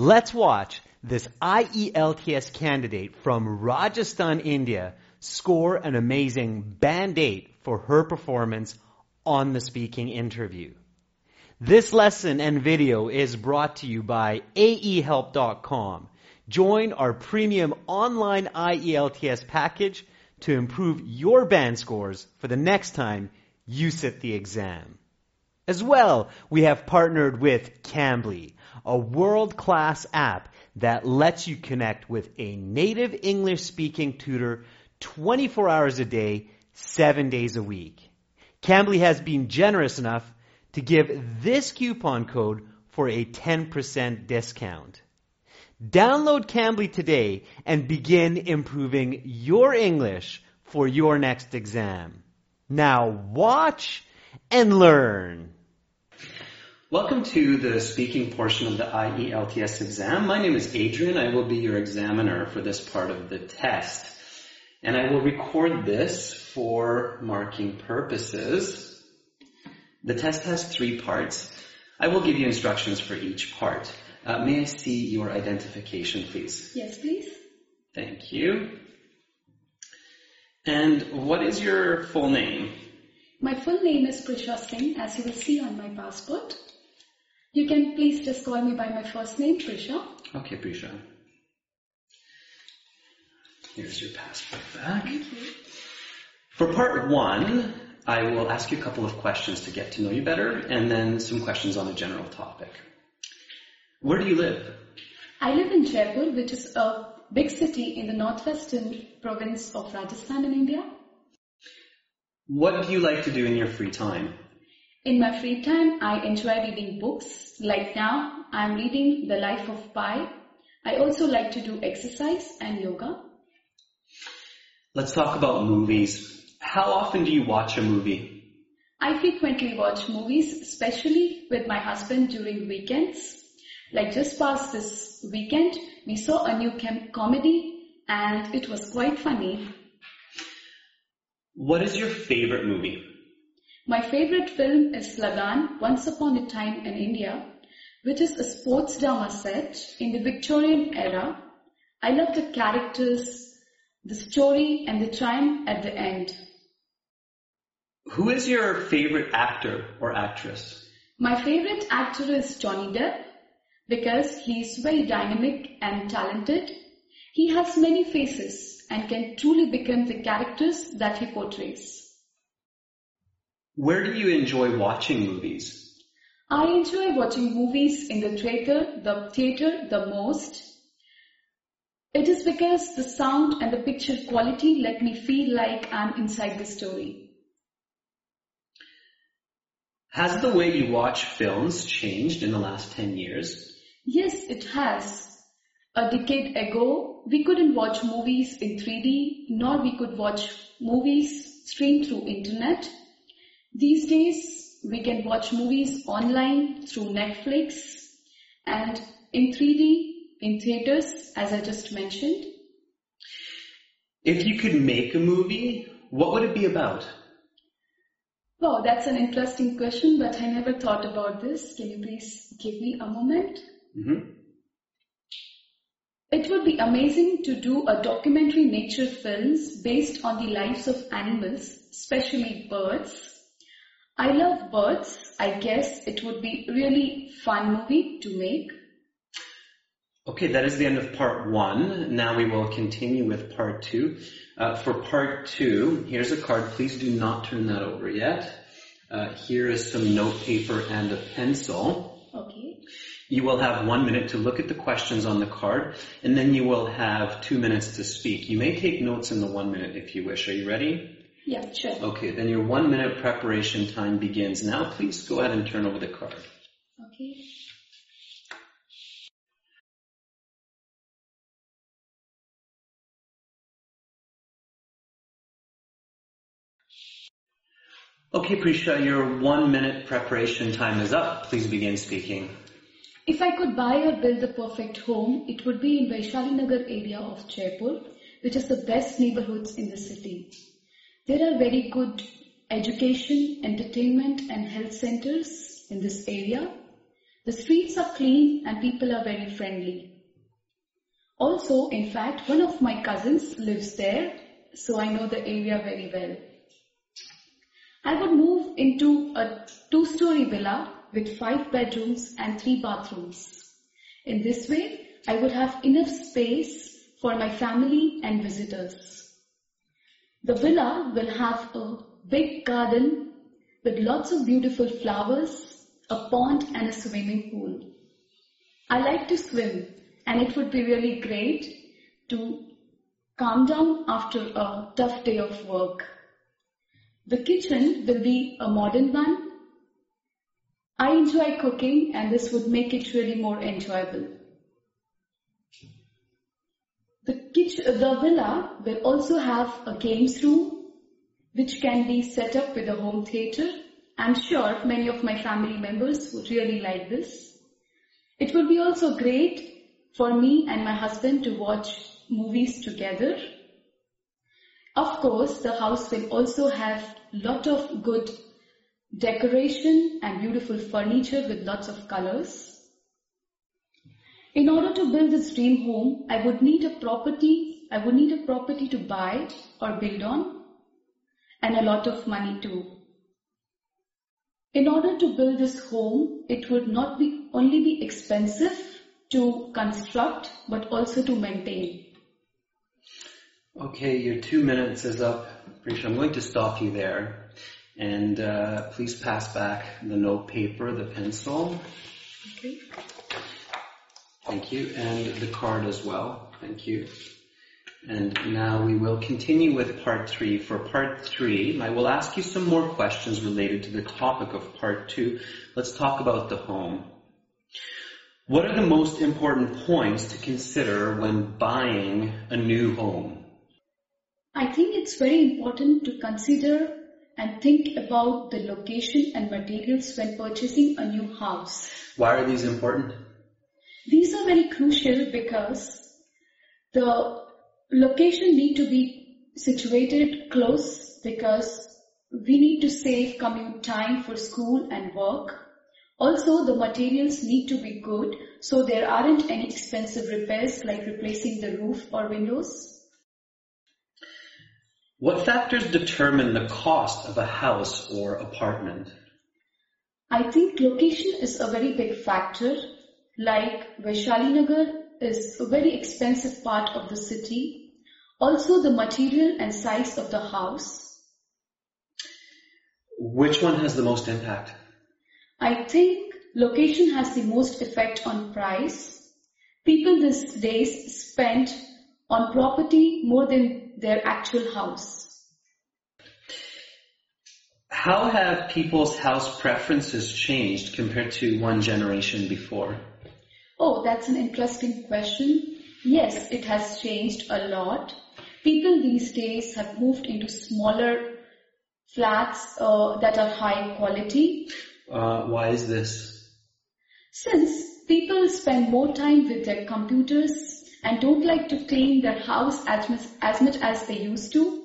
Let's watch this IELTS candidate from Rajasthan, India score an amazing band 8 for her performance on the speaking interview. This lesson and video is brought to you by aehelp.com. Join our premium online IELTS package to improve your band scores for the next time you sit the exam. As well, we have partnered with Cambly, a world-class app that lets you connect with a native English speaking tutor 24 hours a day, 7 days a week. Cambly has been generous enough to give this coupon code for a 10% discount. Download Cambly today and begin improving your English for your next exam. Now watch and learn. Welcome to the speaking portion of the IELTS exam. My name is Adrian. I will be your examiner for this part of the test. And I will record this for marking purposes. The test has three parts. I will give you instructions for each part. Uh, may I see your identification, please? Yes, please. Thank you. And what is your full name? My full name is Prisha Singh, as you will see on my passport. You can please just call me by my first name, Prisha. Okay, Prisha. Here's your passport back. Thank you. For part one, I will ask you a couple of questions to get to know you better, and then some questions on a general topic. Where do you live? I live in Jaipur, which is a big city in the northwestern province of Rajasthan in India. What do you like to do in your free time? In my free time, I enjoy reading books. Like now, I'm reading The Life of Pi. I also like to do exercise and yoga. Let's talk about movies. How often do you watch a movie? I frequently watch movies, especially with my husband during weekends. Like just past this weekend, we saw a new cam- comedy and it was quite funny. What is your favorite movie? My favorite film is Lagaan, Once Upon a Time in India, which is a sports drama set in the Victorian era. I love the characters, the story and the triumph at the end. Who is your favorite actor or actress? My favorite actor is Johnny Depp because he is very dynamic and talented. He has many faces and can truly become the characters that he portrays. Where do you enjoy watching movies? I enjoy watching movies in the theater, the theater the most. It is because the sound and the picture quality let me feel like I'm inside the story. Has the way you watch films changed in the last 10 years? Yes, it has. A decade ago, we couldn't watch movies in 3D, nor we could watch movies streamed through internet. These days, we can watch movies online through Netflix and in 3D in theaters, as I just mentioned. If you could make a movie, what would it be about? Wow, that's an interesting question, but I never thought about this. Can you please give me a moment? hmm It would be amazing to do a documentary nature films based on the lives of animals, especially birds. I love birds. I guess it would be really fun movie to make. Okay, that is the end of part one. Now we will continue with part two. Uh, for part two, here's a card. Please do not turn that over yet. Uh, here is some note paper and a pencil. Okay. You will have one minute to look at the questions on the card, and then you will have two minutes to speak. You may take notes in the one minute if you wish. Are you ready? Yeah, sure. Okay, then your one minute preparation time begins now. Please go ahead and turn over the card. Okay. Okay, Prisha, your one minute preparation time is up. Please begin speaking. If I could buy or build the perfect home, it would be in Vaishali Nagar area of Jaipur, which is the best neighborhoods in the city. There are very good education, entertainment and health centers in this area. The streets are clean and people are very friendly. Also, in fact, one of my cousins lives there, so I know the area very well. I would move into a two-story villa with five bedrooms and three bathrooms. In this way, I would have enough space for my family and visitors. The villa will have a big garden with lots of beautiful flowers, a pond and a swimming pool. I like to swim and it would be really great to calm down after a tough day of work. The kitchen will be a modern one. I enjoy cooking and this would make it really more enjoyable. The, uh, the villa will also have a games room which can be set up with a home theater. I'm sure many of my family members would really like this. It would be also great for me and my husband to watch movies together. Of course, the house will also have lot of good decoration and beautiful furniture with lots of colors. In order to build this dream home, I would need a property, I would need a property to buy or build on and a lot of money too. In order to build this home, it would not be only be expensive to construct, but also to maintain. Okay, your two minutes is up, Prisha. I'm going to stop you there. And uh, please pass back the note paper, the pencil. Okay. Thank you. And the card as well. Thank you. And now we will continue with part three. For part three, I will ask you some more questions related to the topic of part two. Let's talk about the home. What are the most important points to consider when buying a new home? I think it's very important to consider and think about the location and materials when purchasing a new house. Why are these important? Very crucial because the location need to be situated close because we need to save commute time for school and work. Also, the materials need to be good so there aren't any expensive repairs like replacing the roof or windows. What factors determine the cost of a house or apartment? I think location is a very big factor. Like Vaishali is a very expensive part of the city. Also the material and size of the house. Which one has the most impact? I think location has the most effect on price. People these days spend on property more than their actual house. How have people's house preferences changed compared to one generation before? Oh, that's an interesting question. Yes, it has changed a lot. People these days have moved into smaller flats uh, that are high quality. Uh, why is this? Since people spend more time with their computers and don't like to clean their house as much as, much as they used to,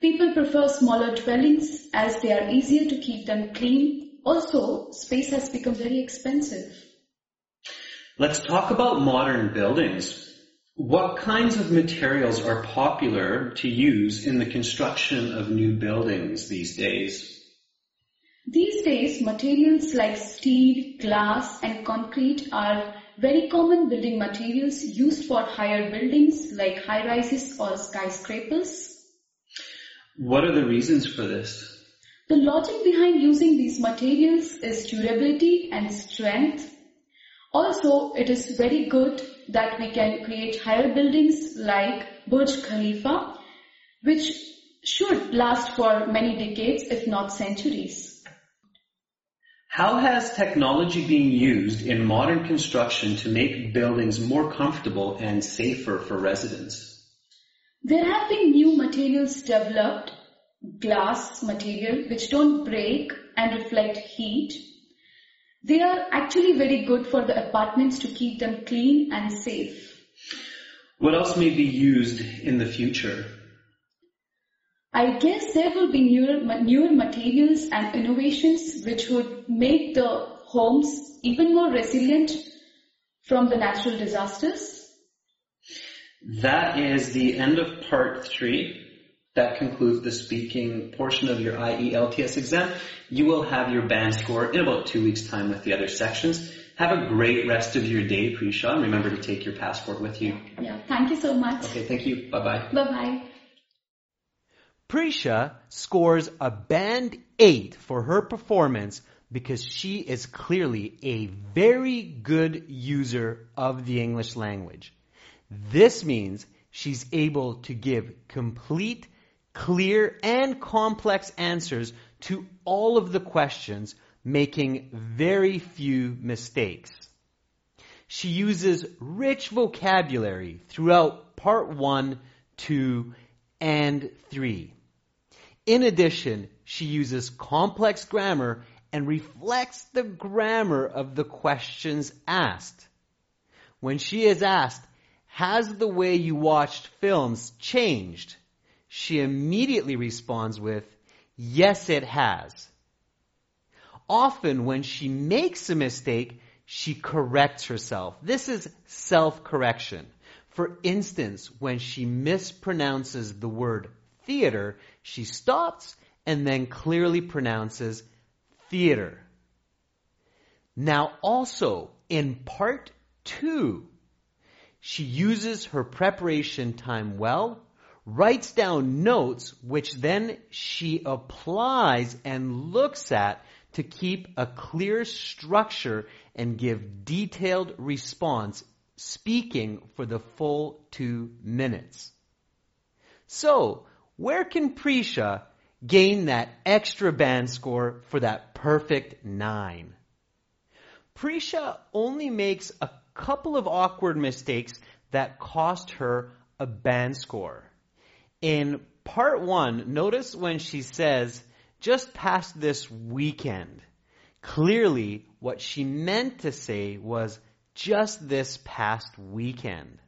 people prefer smaller dwellings as they are easier to keep them clean. Also, space has become very expensive. Let's talk about modern buildings. What kinds of materials are popular to use in the construction of new buildings these days? These days, materials like steel, glass and concrete are very common building materials used for higher buildings like high rises or skyscrapers. What are the reasons for this? The logic behind using these materials is durability and strength. Also, it is very good that we can create higher buildings like Burj Khalifa, which should last for many decades, if not centuries. How has technology been used in modern construction to make buildings more comfortable and safer for residents? There have been new materials developed, glass material, which don't break and reflect heat. They are actually very good for the apartments to keep them clean and safe. What else may be used in the future? I guess there will be newer, newer materials and innovations which would make the homes even more resilient from the natural disasters? That is the end of part three. That concludes the speaking portion of your IELTS exam. You will have your band score in about two weeks time with the other sections. Have a great rest of your day, Prisha. And remember to take your passport with you. Yeah, thank you so much. Okay, thank you. Bye bye. Bye bye. Prisha scores a band 8 for her performance because she is clearly a very good user of the English language. This means she's able to give complete, clear, and complex answers to all of the questions, making very few mistakes. She uses rich vocabulary throughout part 1, 2, and 3. In addition, she uses complex grammar and reflects the grammar of the questions asked. When she is asked, has the way you watched films changed? She immediately responds with, yes it has. Often when she makes a mistake, she corrects herself. This is self-correction. For instance, when she mispronounces the word theater, she stops and then clearly pronounces theater. Now also, in part two, she uses her preparation time well, writes down notes, which then she applies and looks at to keep a clear structure and give detailed response, speaking for the full two minutes. So, where can Prisha gain that extra band score for that perfect nine? Prisha only makes a couple of awkward mistakes that cost her a band score. In part one, notice when she says, just past this weekend. Clearly, what she meant to say was just this past weekend.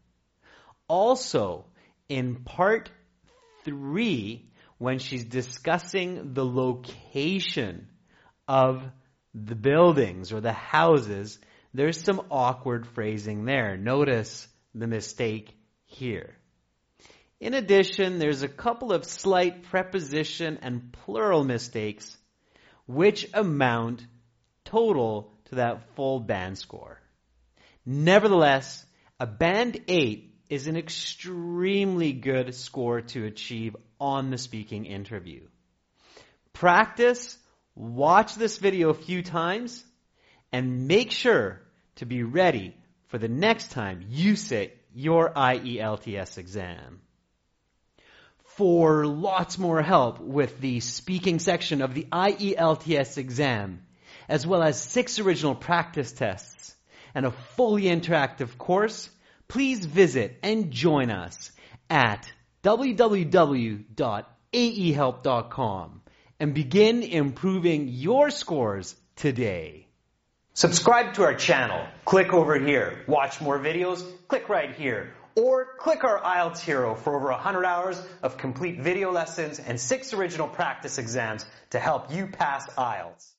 Also, in part three, when she's discussing the location of the buildings or the houses, there's some awkward phrasing there. Notice the mistake here. In addition, there's a couple of slight preposition and plural mistakes, which amount total to that full band score. Nevertheless, a band 8 is an extremely good score to achieve on the speaking interview. Practice, watch this video a few times, and make sure to be ready for the next time you sit your IELTS exam. For lots more help with the speaking section of the IELTS exam, as well as six original practice tests and a fully interactive course, please visit and join us at www.aehelp.com and begin improving your scores today. Subscribe to our channel. Click over here. Watch more videos. Click right here. Or click our IELTS Hero for over 100 hours of complete video lessons and six original practice exams to help you pass IELTS.